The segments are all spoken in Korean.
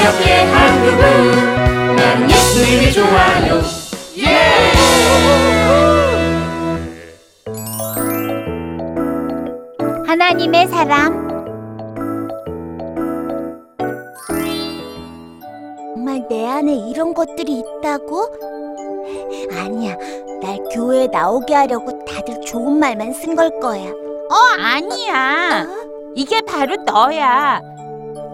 새롭게 한 그분 나는 예수님이 좋아요 예! 하나님의 사람 정말 내 안에 이런 것들이 있다고? 아니야, 날 교회에 나오게 하려고 다들 좋은 말만 쓴 걸 거야. 어, 아니야. 어? 이게 바로 너야.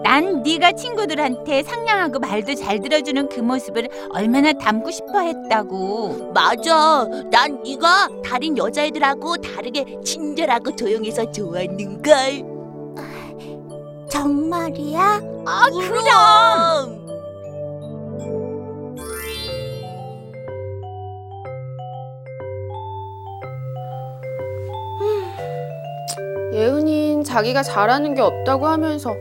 난 네가 친구들한테 상냥하고 말도 잘 들어주는 그 모습을 얼마나 담고 싶어 했다고. 맞아. 난 네가 다른 여자애들하고 다르게 친절하고 조용해서 좋았는걸. 정말이야? 아, 그럼. 예은인 자기가 잘하는 게 없다고 하면서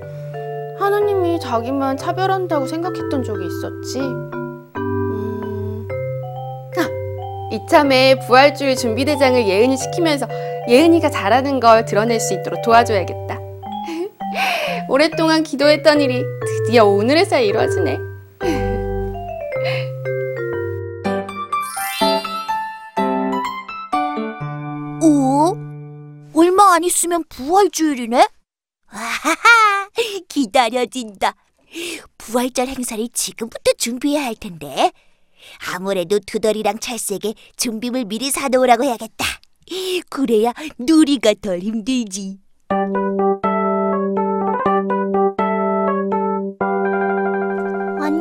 하나님이 자기만 차별한다고 생각했던 적이 있었지. 음... 아, 이참에 부활주의 준비대장을 예은이 시키면서 예은이가 잘하는 걸 드러낼 수 있도록 도와줘야겠다. 오랫동안 기도했던 일이 드디어 오늘에서야 이루어지네. 오? 얼마 안 있으면 부활주일이네? 아하하, 기다려진다. 부활절 행사를 지금부터 준비해야 할 텐데. 아무래도 두더리랑 찰스에게 준비물 미리 사놓으라고 해야겠다. 그래야 누리가 덜 힘들지.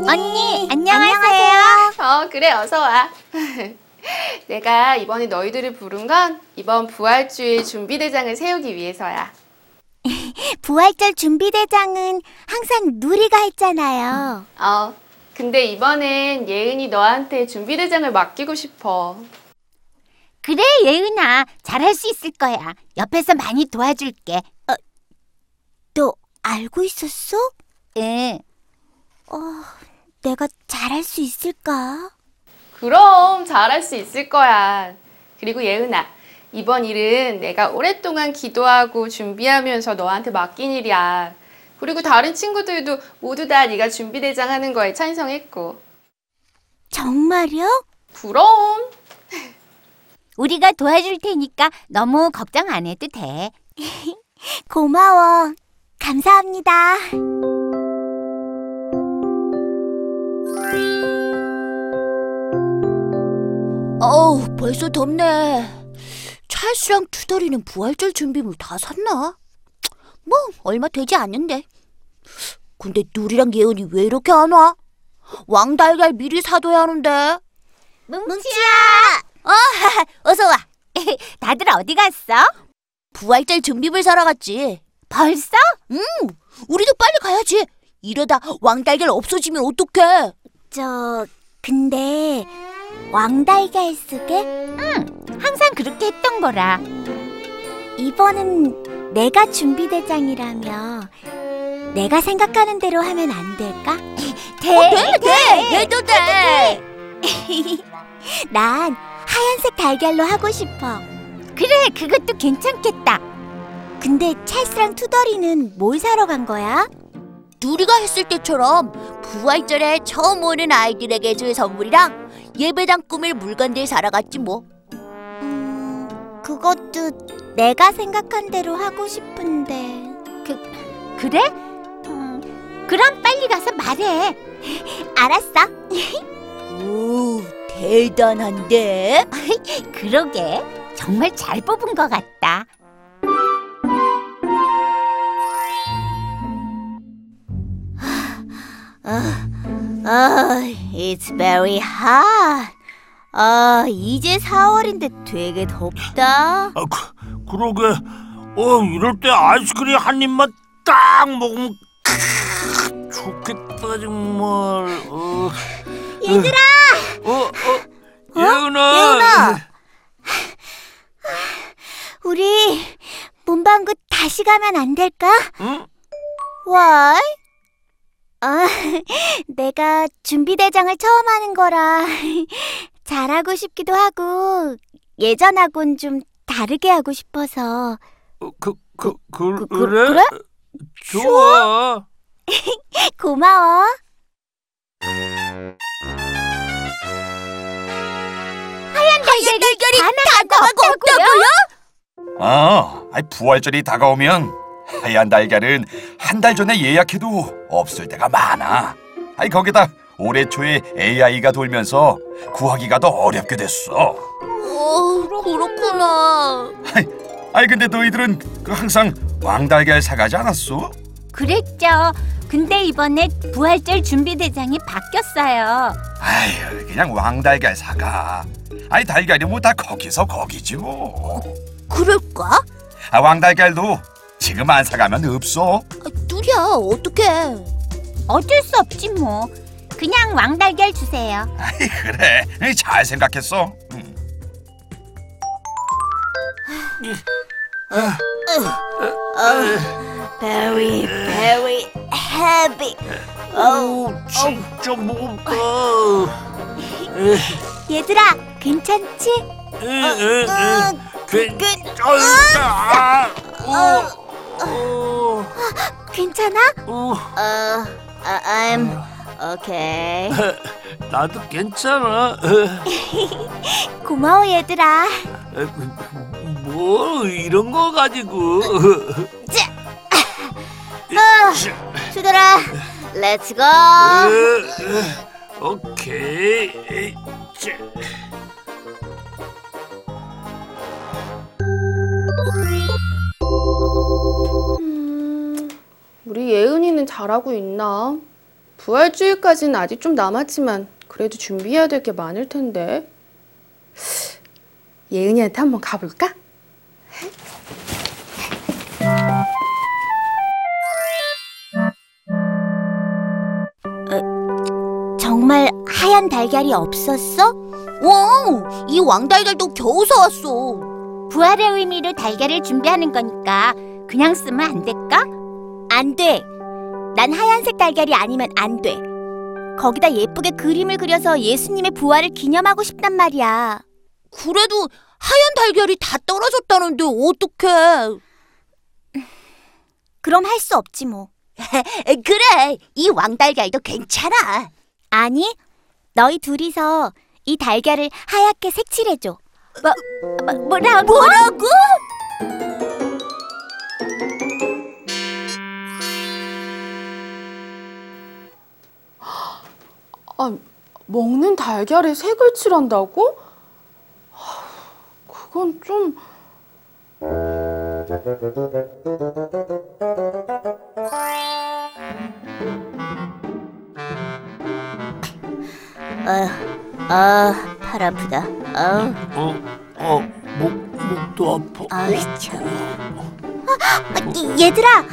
언니, 안녕하세요. 어, 그래, 어서 와. 내가 이번에 너희들을 부른 건 이번 부활주의 준비대장을 세우기 위해서야. 부활절 준비대장은 항상 누리가 했잖아요. 어, 근데 이번엔 예은이 너한테 준비대장을 맡기고 싶어. 그래, 예은아. 잘할 수 있을 거야. 옆에서 많이 도와줄게. 너 알고 있었어? 응. 어, 내가 잘할 수 있을까? 그럼 잘할 수 있을 거야. 그리고 예은아, 이번 일은 내가 오랫동안 기도하고 준비하면서 너한테 맡긴 일이야. 그리고 다른 친구들도 모두 다 네가 준비대장 하는 거에 찬성했고. 정말요? 그럼 우리가 도와줄 테니까 너무 걱정 안 해도 돼. 고마워. 감사합니다. 어우, 벌써 덥네. 찰스랑 투덜이는 부활절 준비물 다 샀나? 뭐, 얼마 되지 않는데. 근데 누리랑 예은이 왜 이렇게 안 와? 왕달걀 미리 사둬야 하는데. 뭉치야! 어, 어서 와. 다들 어디 갔어? 부활절 준비물 사러 갔지. 벌써? 우리도 빨리 가야지. 이러다 왕달걀 없어지면 어떡해? 저 근데 왕달걀 쓰게 항상 그렇게 했던 거라. 이번은 내가 준비대장이라며 내가 생각하는 대로 하면 안 될까? 돼, 돼, 돼, 해도 돼. 난 하얀색 달걀로 하고 싶어. 그래, 그것도 괜찮겠다. 근데 찰스랑 투덜이는 뭘 사러 간 거야? 누리가 했을 때처럼 부활절에 처음 오는 아이들에게 줄 선물이랑 예배당 꾸밀 물건들 사러 갔지 뭐. 음, 그것도 내가 생각한 대로 하고 싶은데. 그래? 음, 그럼 빨리 가서 말해. 알았어. 오, 대단한데? 그러게. 정말 잘 뽑은 것 같다. 아, it's very hot. 아, 이제 4월인데 되게 덥다. 아, 그, 그러게. 어, 이럴 때 아이스크림 한 입만 딱 먹으면 크, 좋겠다 정말. 어. 얘들아. 어, 어, 예은아. 예은아. 우리 문방구 다시 가면 안 될까? 응? Why? 아, 내가 준비 대장을 처음 하는 거라 잘하고 싶기도 하고 예전하고는 좀 다르게 하고 싶어서 어, 그, 그, 그, 그- 그 래? 그래? 좋아. 고마워. 하얀 달걀이 다 나가고 없다고요? 어, 아이 부활절이 다가오면 하얀 달걀은 한 달 전에 예약해도 없을 때가 많아. 아이 거기다 올해 초에 AI가 돌면서 구하기가 더 어렵게 됐어. 어, 그렇구나. 아이 근데 너희들은 그 항상 왕달걀 사가지 않았어? 그랬죠. 근데 이번에 부활절 준비 대장이 바뀌었어요. 아휴 그냥 왕달걀 사가. 아이 달걀이 뭐 다 거기서 거기지 뭐. 그럴까? 아 왕달걀도 지금 안 사가면 없어. 아, 누리야, 어떡해. 어쩔 수 없지 뭐. 그냥 왕달걀 주세요. 아이 그래 잘 생각했어. 음. Very, very heavy. 어우 진짜 무겁다. 얘들아, 괜찮지? 괜찮다. 어, 괜찮아? 어, 어, I'm okay. 나도 괜찮아. 고마워 얘들아. 뭐 이런 거 가지고. 투더라, 렛츠 고. 오케이. 자. 음, 우리 예은이는 잘하고 있나? 부활주일까지는 아직 좀 남았지만 그래도 준비해야 될 게 많을 텐데. 예은이한테 한번 가볼까? 정말 하얀 달걀이 없었어? 와, 이 왕달걀도 겨우 사왔어. 부활의 의미로 달걀을 준비하는 거니까 그냥 쓰면 안 될까? 안 돼. 난 하얀색 달걀이 아니면 안 돼. 거기다 예쁘게 그림을 그려서 예수님의 부활을 기념하고 싶단 말이야. 그래도 하얀 달걀이 다 떨어졌다는데 어떡해. 그럼 할 수 없지 뭐. 그래, 이 왕달걀도 괜찮아. 아니, 너희 둘이서 이 달걀을 하얗게 색칠해줘. 뭐, 뭐 뭐라고? 뭐라고? 먹는 달걀에 색을 칠한다고? 하, 그건 좀... 아, 팔 아프다. 아, 어, 어, 목 목도 아파. 아이 참. 아, 얘들아,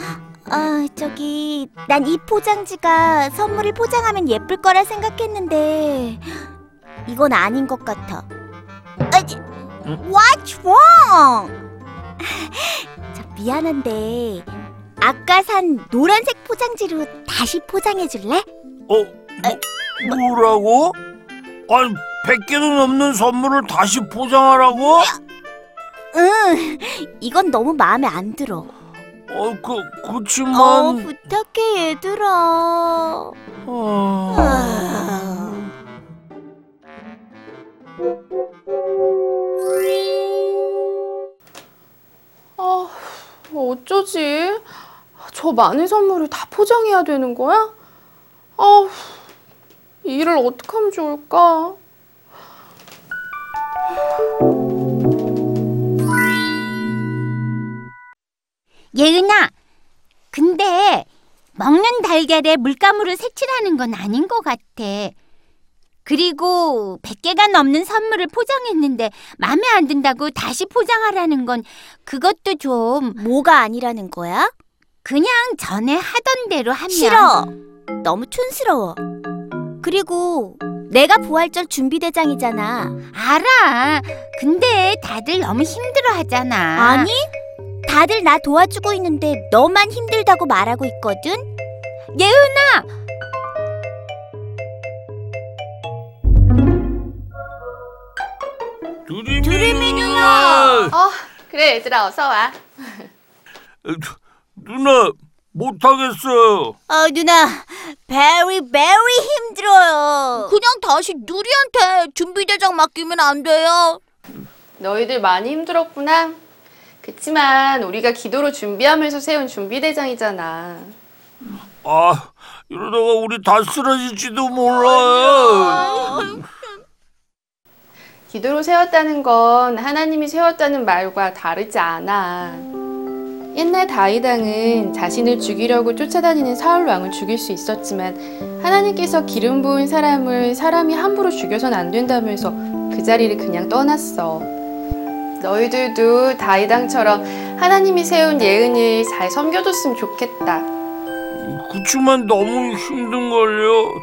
아 저기 난 이 포장지가 선물을 포장하면 예쁠 거라 생각했는데 이건 아닌 것 같아. 아, What's wrong? 저 미안한데 아까 산 노란색 포장지로 다시 포장해 줄래? 어, 뭐, 뭐라고? 아니, 100개도 넘는 선물을 다시 포장하라고? 응, 이건 너무 마음에 안 들어. 어, 그, 어, 그치만. 부탁해 얘들아. 어... 아. 아, 어쩌지? 저 많은 선물을 다 포장해야 되는 거야? 아, 이 일을 어떻게 하면 좋을까? 예은아, 근데 먹는 달걀에 물감으로 색칠하는 건 아닌 것 같아. 그리고 100개가 넘는 선물을 포장했는데 마음에 안 든다고 다시 포장하라는 건 그것도 좀 뭐가 아니라는 거야? 그냥 전에 하던 대로 하면 싫어. 너무 촌스러워. 그리고 내가 부활절 준비 대장이잖아. 알아. 근데 다들 너무 힘들어 하잖아. 아니, 다들 나 도와주고 있는데 너만 힘들다고 말하고 있거든. 예은아, 두리미 누나! 아, 그래 얘들아 어서 와. 누나, 못하겠어요. 어, 누나, very very 힘들어요. 그냥 다시 누리한테 준비 대장 맡기면 안 돼요? 너희들 많이 힘들었구나. 그치만 우리가 기도로 준비하면서 세운 준비대장이잖아. 아, 이러다가 우리 다 쓰러질지도 몰라요. 기도로 세웠다는 건 하나님이 세웠다는 말과 다르지 않아. 옛날 다윗왕은 자신을 죽이려고 쫓아다니는 사울 왕을 죽일 수 있었지만 하나님께서 기름 부은 사람을 사람이 함부로 죽여선 안 된다면서 그 자리를 그냥 떠났어. 너희들도 다윗왕처럼 하나님이 세운 예은을 잘 섬겨줬으면 좋겠다. 그치만 너무 힘든걸요.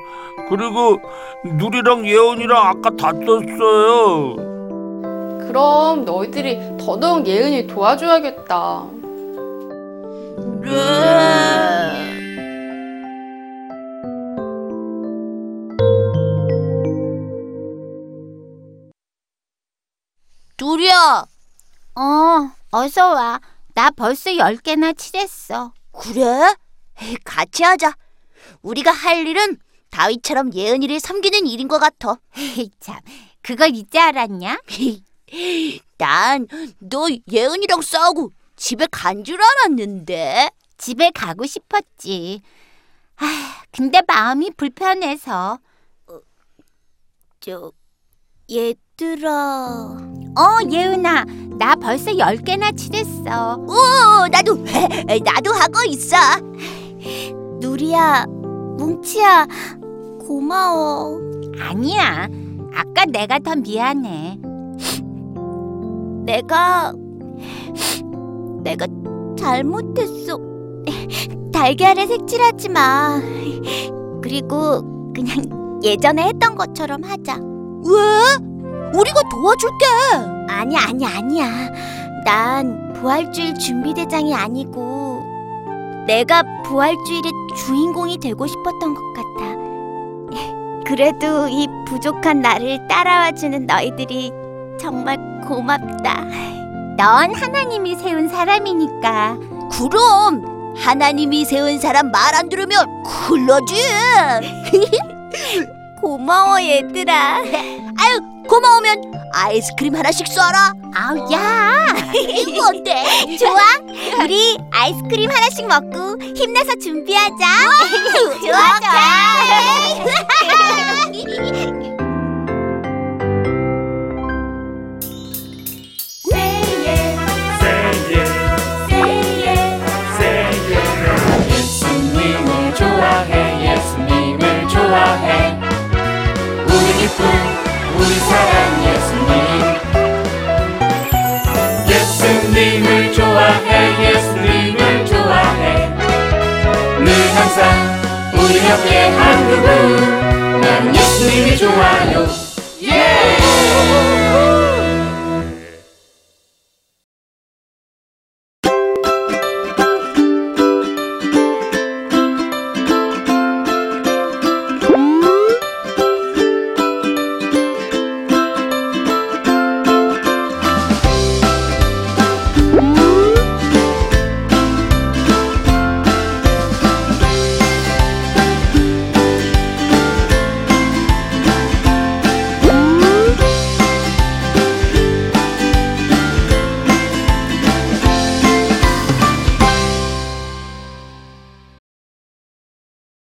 그리고 누리랑 예언이랑 아까 다퉜어요. 그럼 너희들이 더더욱 예은을 도와줘야겠다. 누리야, 어, 어서 와. 나 벌써 열 개나 칠했어. 그래? 에이, 같이 하자. 우리가 할 일은 다윗처럼 예은이를 섬기는 일인 것 같아. 참, 그걸 이제 알았냐? 난 너 예은이랑 싸우고 집에 간 줄 알았는데. 집에 가고 싶었지. 아, 근데 마음이 불편해서. 저 얘 들아. 어, 예은아, 나 벌써 열 개나 칠했어. 어, 나도 나도 하고 있어. 누리야, 뭉치야, 고마워. 아니야. 아까 내가 더 미안해. 내가 내가 잘못했어. 달걀에 색칠하지 마. 그리고 그냥 예전에 했던 것처럼 하자. 왜? 우리가 도와줄게. 아니 아니 아니야. 난 부활주일 준비대장이 아니고 내가 부활주일의 주인공이 되고 싶었던 것 같아. 그래도 이 부족한 나를 따라와 주는 너희들이 정말 고맙다. 넌 하나님이 세운 사람이니까. 그럼 하나님이 세운 사람 말 안 들으면 큰일 나지. 고마워 얘들아. 아유 고마우면 아이스크림 하나씩 쏴라. 아우 야 이거 어때? 좋아. 우리 아이스크림 하나씩 먹고 힘내서 준비하자. 좋아 좋아. 좋아해 예수님을 좋아해